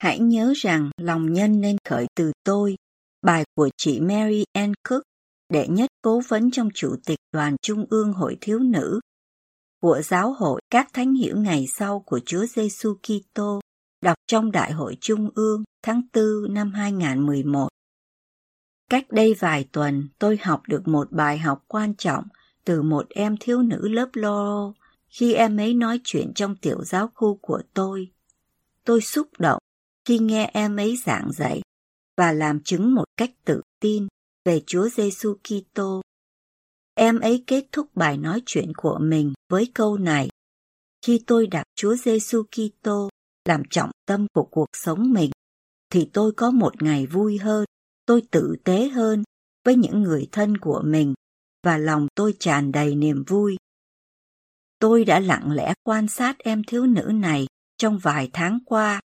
Hãy nhớ rằng lòng nhân nên khởi từ tôi, bài của chị Mary Ann Cook, đệ nhất cố vấn trong Chủ tịch Đoàn Trung ương Hội Thiếu Nữ của Giáo hội các thánh hiểu ngày sau của Chúa Giêsu Kitô, đọc trong Đại hội Trung ương tháng 4 năm 2011. Cách đây vài tuần, tôi học được một bài học quan trọng từ một em thiếu nữ lớp Loro khi em ấy nói chuyện trong tiểu giáo khu của tôi. Tôi xúc động khi nghe em ấy giảng dạy và làm chứng một cách tự tin về Chúa Giêsu Kitô. Em ấy kết thúc bài nói chuyện của mình với câu này: Khi tôi đặt Chúa Giêsu Kitô làm trọng tâm của cuộc sống mình, thì tôi có một ngày vui hơn, tôi tử tế hơn với những người thân của mình và lòng tôi tràn đầy niềm vui. Tôi đã lặng lẽ quan sát em thiếu nữ này trong vài tháng qua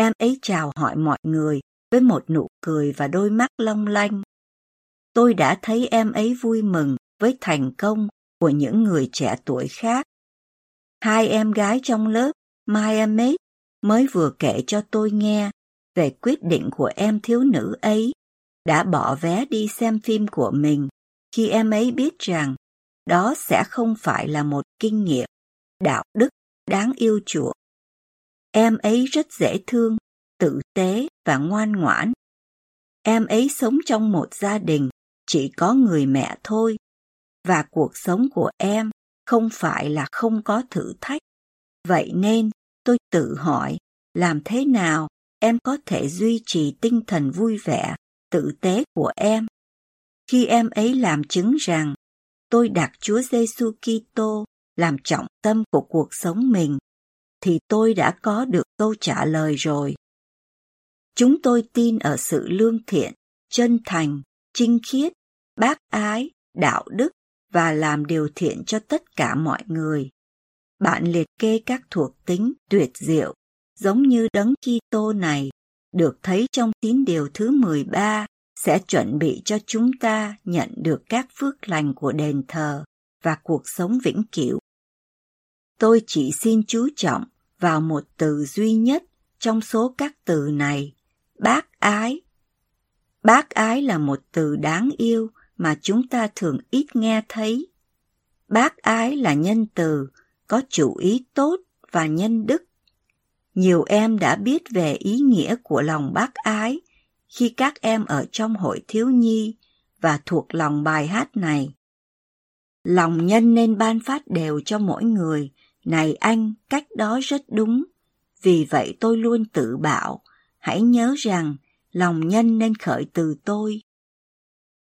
Em ấy chào hỏi mọi người với một nụ cười và đôi mắt long lanh. Tôi đã thấy em ấy vui mừng với thành công của những người trẻ tuổi khác. Hai em gái trong lớp, Mai em ấy, mới vừa kể cho tôi nghe về quyết định của em thiếu nữ ấy đã bỏ vé đi xem phim của mình khi em ấy biết rằng đó sẽ không phải là một kinh nghiệm đạo đức đáng yêu chuộng Em ấy rất dễ thương, tử tế và ngoan ngoãn. Em ấy sống trong một gia đình chỉ có người mẹ thôi, và cuộc sống của em không phải là không có thử thách. Vậy nên tôi tự hỏi, làm thế nào em có thể duy trì tinh thần vui vẻ, tử tế của em? Khi em ấy làm chứng rằng tôi đặt Chúa Giêsu Kitô làm trọng tâm của cuộc sống mình thì tôi đã có được câu trả lời rồi. Chúng tôi tin ở sự lương thiện, chân thành, trinh khiết, bác ái, đạo đức và làm điều thiện cho tất cả mọi người. Bạn liệt kê các thuộc tính tuyệt diệu, giống như đấng Kitô này, được thấy trong tín điều thứ 13 sẽ chuẩn bị cho chúng ta nhận được các phước lành của đền thờ và cuộc sống vĩnh cửu. Tôi chỉ xin chú trọng vào một từ duy nhất trong số các từ này, bác ái. Bác ái là một từ đáng yêu mà chúng ta thường ít nghe thấy. Bác ái là nhân từ, có chủ ý tốt và nhân đức. Nhiều em đã biết về ý nghĩa của lòng bác ái khi các em ở trong hội thiếu nhi và thuộc lòng bài hát này. Lòng nhân nên ban phát đều cho mỗi người này anh, cách đó rất đúng. Vì vậy tôi luôn tự bảo, hãy nhớ rằng lòng nhân nên khởi từ tôi.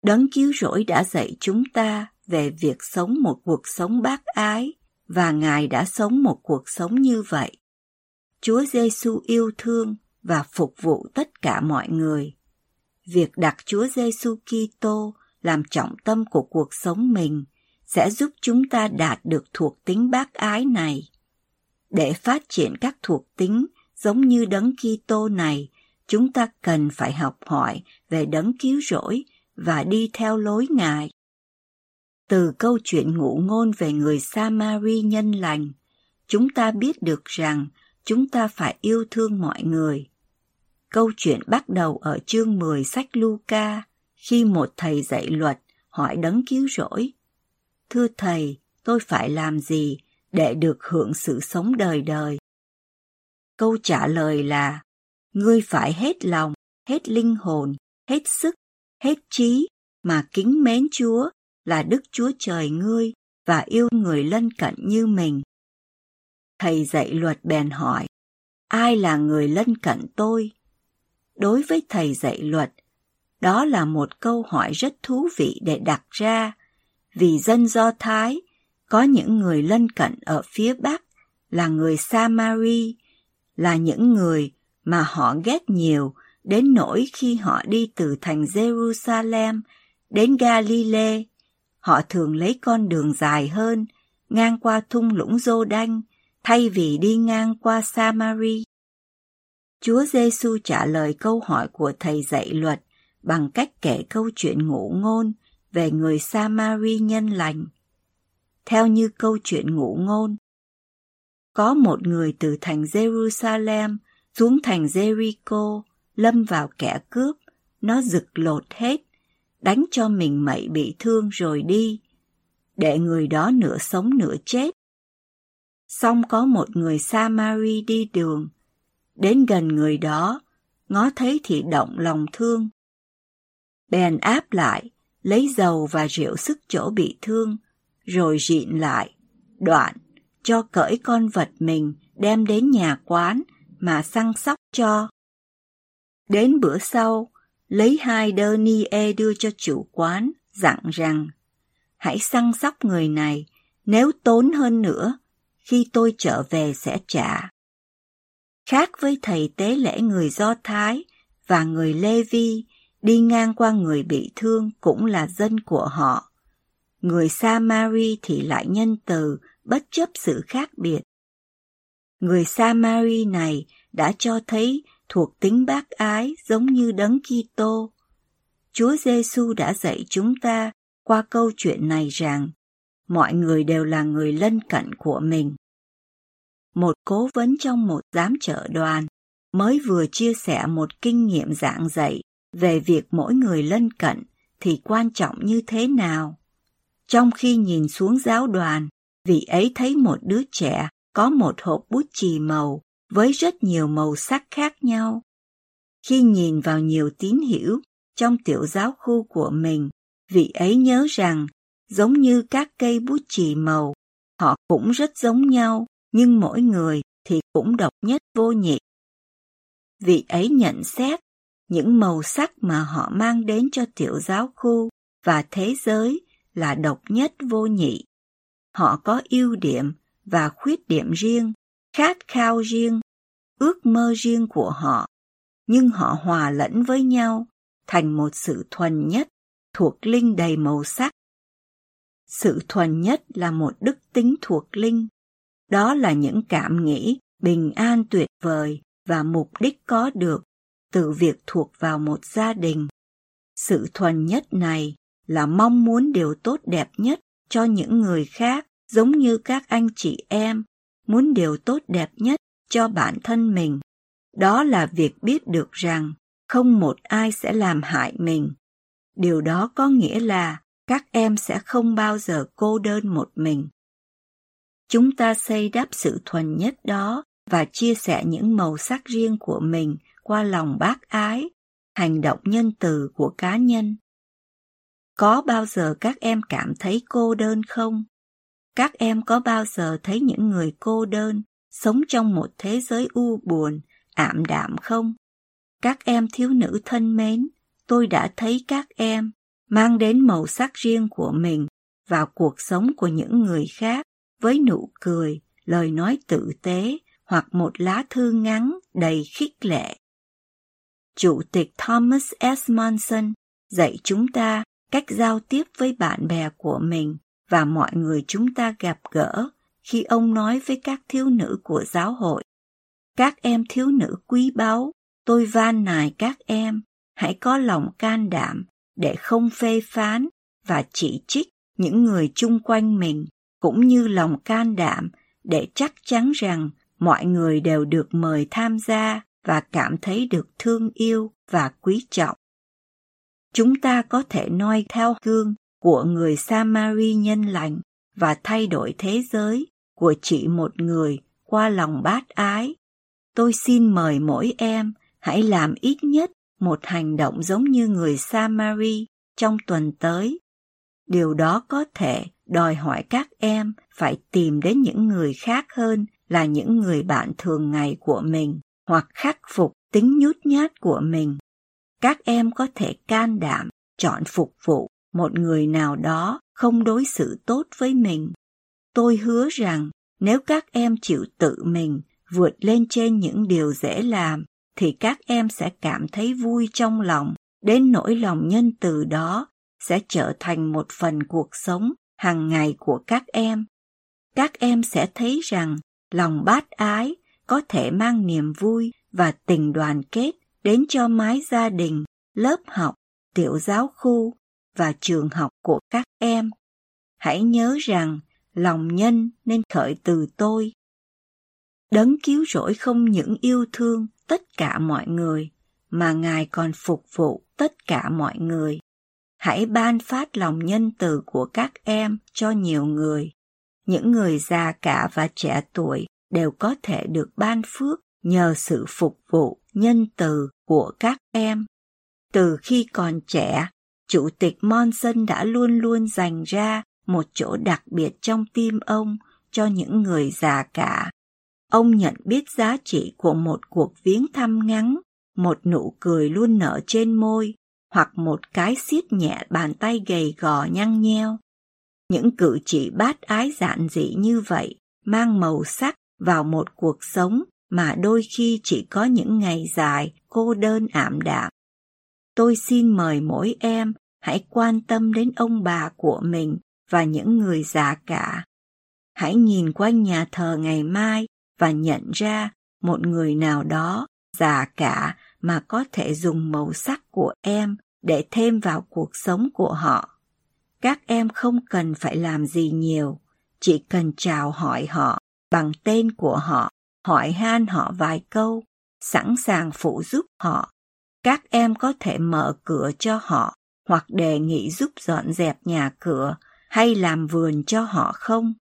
Đấng cứu rỗi đã dạy chúng ta về việc sống một cuộc sống bác ái và Ngài đã sống một cuộc sống như vậy. Chúa Giêsu yêu thương và phục vụ tất cả mọi người. Việc đặt Chúa Giêsu Kitô làm trọng tâm của cuộc sống mình sẽ giúp chúng ta đạt được thuộc tính bác ái này. Để phát triển các thuộc tính giống như đấng Kitô này, chúng ta cần phải học hỏi về đấng cứu rỗi và đi theo lối Ngài. Từ câu chuyện ngụ ngôn về người Samari nhân lành, chúng ta biết được rằng chúng ta phải yêu thương mọi người. Câu chuyện bắt đầu ở chương 10 sách Luca khi một thầy dạy luật hỏi đấng cứu rỗi Thưa Thầy, tôi phải làm gì để được hưởng sự sống đời đời? Câu trả lời là, ngươi phải hết lòng, hết linh hồn, hết sức, hết trí mà kính mến Chúa là Đức Chúa Trời ngươi và yêu người lân cận như mình. Thầy dạy luật bèn hỏi, ai là người lân cận tôi? Đối với thầy dạy luật, đó là một câu hỏi rất thú vị để đặt ra vì dân Do Thái có những người lân cận ở phía Bắc là người Samari, là những người mà họ ghét nhiều đến nỗi khi họ đi từ thành Jerusalem đến Galilee, họ thường lấy con đường dài hơn, ngang qua thung lũng Dô Đanh, thay vì đi ngang qua Samari. Chúa Giêsu trả lời câu hỏi của thầy dạy luật bằng cách kể câu chuyện ngụ ngôn về người Samari nhân lành. Theo như câu chuyện ngụ ngôn, có một người từ thành Jerusalem xuống thành Jericho, lâm vào kẻ cướp, nó giựt lột hết, đánh cho mình mậy bị thương rồi đi, để người đó nửa sống nửa chết. Xong có một người Samari đi đường, đến gần người đó, ngó thấy thì động lòng thương. Bèn áp lại, lấy dầu và rượu sức chỗ bị thương, rồi rịn lại, đoạn, cho cởi con vật mình đem đến nhà quán mà săn sóc cho. Đến bữa sau, lấy hai đơ ni e đưa cho chủ quán, dặn rằng, hãy săn sóc người này, nếu tốn hơn nữa, khi tôi trở về sẽ trả. Khác với thầy tế lễ người Do Thái và người Lê Vi đi ngang qua người bị thương cũng là dân của họ. Người Samari thì lại nhân từ bất chấp sự khác biệt. Người Samari này đã cho thấy thuộc tính bác ái giống như đấng Kitô. Chúa Giêsu đã dạy chúng ta qua câu chuyện này rằng mọi người đều là người lân cận của mình. Một cố vấn trong một giám trợ đoàn mới vừa chia sẻ một kinh nghiệm giảng dạy về việc mỗi người lân cận thì quan trọng như thế nào. Trong khi nhìn xuống giáo đoàn, vị ấy thấy một đứa trẻ có một hộp bút chì màu với rất nhiều màu sắc khác nhau. Khi nhìn vào nhiều tín hiểu trong tiểu giáo khu của mình, vị ấy nhớ rằng giống như các cây bút chì màu, họ cũng rất giống nhau, nhưng mỗi người thì cũng độc nhất vô nhị. Vị ấy nhận xét những màu sắc mà họ mang đến cho tiểu giáo khu và thế giới là độc nhất vô nhị. Họ có ưu điểm và khuyết điểm riêng, khát khao riêng, ước mơ riêng của họ, nhưng họ hòa lẫn với nhau thành một sự thuần nhất, thuộc linh đầy màu sắc. Sự thuần nhất là một đức tính thuộc linh. Đó là những cảm nghĩ bình an tuyệt vời và mục đích có được từ việc thuộc vào một gia đình. Sự thuần nhất này là mong muốn điều tốt đẹp nhất cho những người khác, giống như các anh chị em, muốn điều tốt đẹp nhất cho bản thân mình. Đó là việc biết được rằng không một ai sẽ làm hại mình. Điều đó có nghĩa là các em sẽ không bao giờ cô đơn một mình. Chúng ta xây đắp sự thuần nhất đó và chia sẻ những màu sắc riêng của mình qua lòng bác ái, hành động nhân từ của cá nhân. Có bao giờ các em cảm thấy cô đơn không? Các em có bao giờ thấy những người cô đơn sống trong một thế giới u buồn, ảm đạm không? Các em thiếu nữ thân mến, tôi đã thấy các em mang đến màu sắc riêng của mình vào cuộc sống của những người khác với nụ cười, lời nói tử tế hoặc một lá thư ngắn đầy khích lệ. Chủ tịch Thomas S. Monson dạy chúng ta cách giao tiếp với bạn bè của mình và mọi người chúng ta gặp gỡ khi ông nói với các thiếu nữ của giáo hội. Các em thiếu nữ quý báu, tôi van nài các em, hãy có lòng can đảm để không phê phán và chỉ trích những người chung quanh mình, cũng như lòng can đảm để chắc chắn rằng mọi người đều được mời tham gia và cảm thấy được thương yêu và quý trọng. Chúng ta có thể noi theo gương của người Samari nhân lành và thay đổi thế giới của chỉ một người qua lòng bát ái. Tôi xin mời mỗi em hãy làm ít nhất một hành động giống như người Samari trong tuần tới. Điều đó có thể đòi hỏi các em phải tìm đến những người khác hơn là những người bạn thường ngày của mình hoặc khắc phục tính nhút nhát của mình. Các em có thể can đảm chọn phục vụ một người nào đó không đối xử tốt với mình. Tôi hứa rằng nếu các em chịu tự mình vượt lên trên những điều dễ làm thì các em sẽ cảm thấy vui trong lòng, đến nỗi lòng nhân từ đó sẽ trở thành một phần cuộc sống hàng ngày của các em. Các em sẽ thấy rằng lòng bát ái có thể mang niềm vui và tình đoàn kết đến cho mái gia đình, lớp học, tiểu giáo khu và trường học của các em. Hãy nhớ rằng lòng nhân nên khởi từ tôi. Đấng cứu rỗi không những yêu thương tất cả mọi người, mà Ngài còn phục vụ tất cả mọi người. Hãy ban phát lòng nhân từ của các em cho nhiều người. Những người già cả và trẻ tuổi đều có thể được ban phước nhờ sự phục vụ nhân từ của các em. Từ khi còn trẻ, Chủ tịch Monson đã luôn luôn dành ra một chỗ đặc biệt trong tim ông cho những người già cả. Ông nhận biết giá trị của một cuộc viếng thăm ngắn, một nụ cười luôn nở trên môi, hoặc một cái siết nhẹ bàn tay gầy gò nhăn nheo. Những cử chỉ bát ái giản dị như vậy mang màu sắc vào một cuộc sống mà đôi khi chỉ có những ngày dài cô đơn ảm đạm. Tôi xin mời mỗi em hãy quan tâm đến ông bà của mình và những người già cả. Hãy nhìn quanh nhà thờ ngày mai và nhận ra một người nào đó già cả mà có thể dùng màu sắc của em để thêm vào cuộc sống của họ. Các em không cần phải làm gì nhiều, chỉ cần chào hỏi họ bằng tên của họ, hỏi han họ vài câu, sẵn sàng phụ giúp họ. Các em có thể mở cửa cho họ hoặc đề nghị giúp dọn dẹp nhà cửa hay làm vườn cho họ không?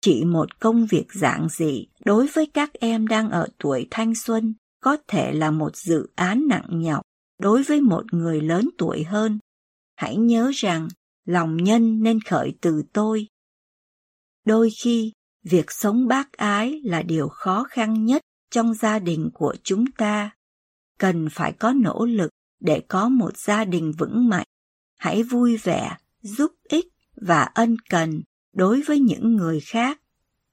Chỉ một công việc giản dị đối với các em đang ở tuổi thanh xuân có thể là một dự án nặng nhọc đối với một người lớn tuổi hơn. Hãy nhớ rằng lòng nhân nên khởi từ tôi. Đôi khi, việc sống bác ái là điều khó khăn nhất trong gia đình của chúng ta. Cần phải có nỗ lực để có một gia đình vững mạnh. Hãy vui vẻ, giúp ích và ân cần đối với những người khác.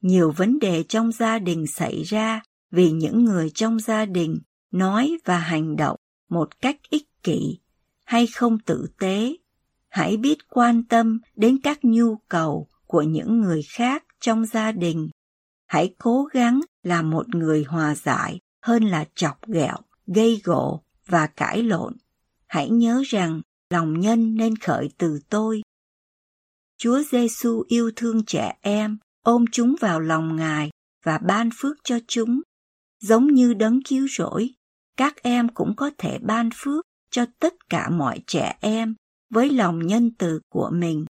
Nhiều vấn đề trong gia đình xảy ra vì những người trong gia đình nói và hành động một cách ích kỷ hay không tử tế. Hãy biết quan tâm đến các nhu cầu của những người khác trong gia đình. Hãy cố gắng là một người hòa giải hơn là chọc ghẹo, gây gỗ và cãi lộn. Hãy nhớ rằng lòng nhân nên khởi từ tôi Chúa Giêsu yêu thương trẻ em, ôm chúng vào lòng Ngài và ban phước cho chúng. Giống như đấng cứu rỗi, các em cũng có thể ban phước cho tất cả mọi trẻ em với lòng nhân từ của mình,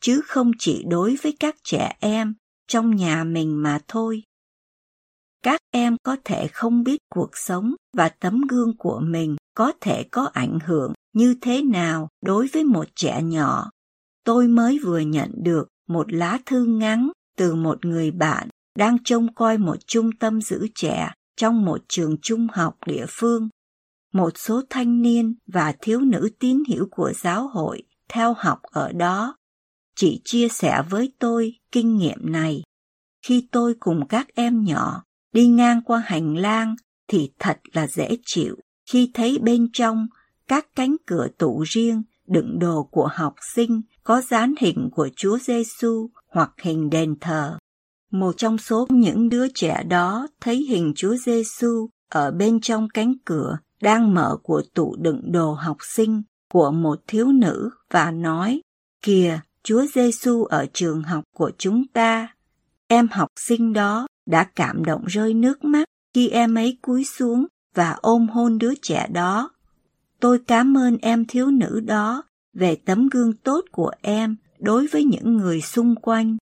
chứ không chỉ đối với các trẻ em trong nhà mình mà thôi. Các em có thể không biết cuộc sống và tấm gương của mình có thể có ảnh hưởng như thế nào đối với một trẻ nhỏ tôi mới vừa nhận được một lá thư ngắn từ một người bạn đang trông coi một trung tâm giữ trẻ trong một trường trung học địa phương. Một số thanh niên và thiếu nữ tín hiểu của giáo hội theo học ở đó. Chị chia sẻ với tôi kinh nghiệm này. Khi tôi cùng các em nhỏ đi ngang qua hành lang thì thật là dễ chịu khi thấy bên trong các cánh cửa tủ riêng đựng đồ của học sinh có dán hình của Chúa Giêsu hoặc hình đền thờ. Một trong số những đứa trẻ đó thấy hình Chúa Giêsu ở bên trong cánh cửa đang mở của tủ đựng đồ học sinh của một thiếu nữ và nói: "Kìa, Chúa Giêsu ở trường học của chúng ta." Em học sinh đó đã cảm động rơi nước mắt khi em ấy cúi xuống và ôm hôn đứa trẻ đó. Tôi cảm ơn em thiếu nữ đó về tấm gương tốt của em đối với những người xung quanh.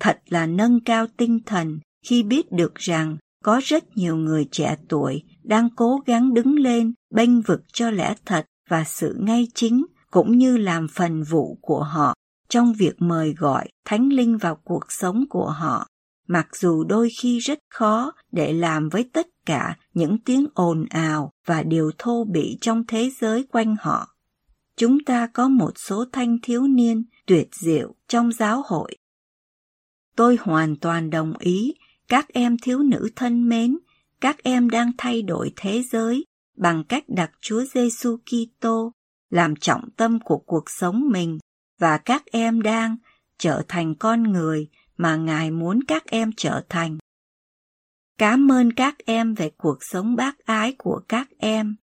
Thật là nâng cao tinh thần khi biết được rằng có rất nhiều người trẻ tuổi đang cố gắng đứng lên bênh vực cho lẽ thật và sự ngay chính cũng như làm phần vụ của họ trong việc mời gọi thánh linh vào cuộc sống của họ mặc dù đôi khi rất khó để làm với tất cả những tiếng ồn ào và điều thô bỉ trong thế giới quanh họ chúng ta có một số thanh thiếu niên tuyệt diệu trong giáo hội. Tôi hoàn toàn đồng ý, các em thiếu nữ thân mến, các em đang thay đổi thế giới bằng cách đặt Chúa Giêsu Kitô làm trọng tâm của cuộc sống mình và các em đang trở thành con người mà Ngài muốn các em trở thành. Cảm ơn các em về cuộc sống bác ái của các em,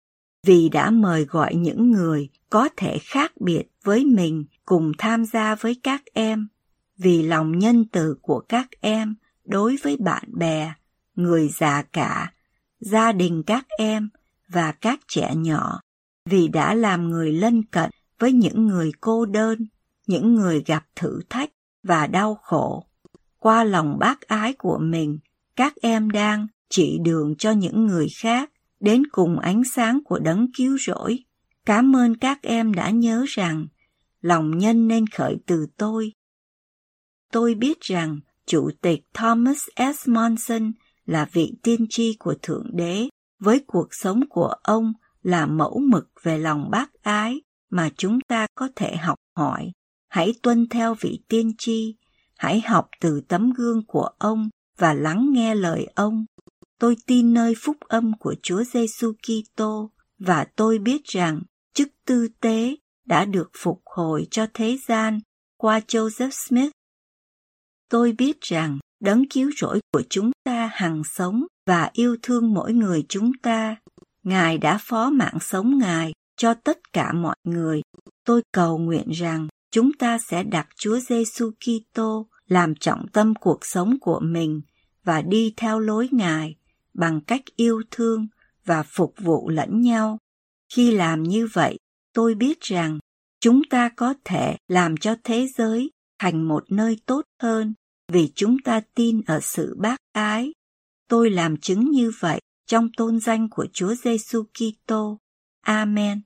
vì đã mời gọi những người có thể khác biệt với mình cùng tham gia với các em, vì lòng nhân từ của các em đối với bạn bè, người già cả, gia đình các em và các trẻ nhỏ, vì đã làm người lân cận với những người cô đơn, những người gặp thử thách và đau khổ. Qua lòng bác ái của mình, các em đang chỉ đường cho những người khác đến cùng ánh sáng của đấng cứu rỗi. Cảm ơn các em đã nhớ rằng lòng nhân nên khởi từ tôi. Tôi biết rằng Chủ tịch Thomas S. Monson là vị tiên tri của Thượng Đế, với cuộc sống của ông là mẫu mực về lòng bác ái mà chúng ta có thể học hỏi. Hãy tuân theo vị tiên tri, hãy học từ tấm gương của ông và lắng nghe lời ông. Tôi tin nơi phúc âm của Chúa Giêsu Kitô và tôi biết rằng chức tư tế đã được phục hồi cho thế gian qua Joseph Smith. Tôi biết rằng đấng cứu rỗi của chúng ta hằng sống và yêu thương mỗi người chúng ta. Ngài đã phó mạng sống Ngài cho tất cả mọi người. Tôi cầu nguyện rằng chúng ta sẽ đặt Chúa Giêsu Kitô làm trọng tâm cuộc sống của mình và đi theo lối Ngài bằng cách yêu thương và phục vụ lẫn nhau. Khi làm như vậy, tôi biết rằng chúng ta có thể làm cho thế giới thành một nơi tốt hơn vì chúng ta tin ở sự bác ái. Tôi làm chứng như vậy trong tôn danh của Chúa Giêsu Kitô. Amen.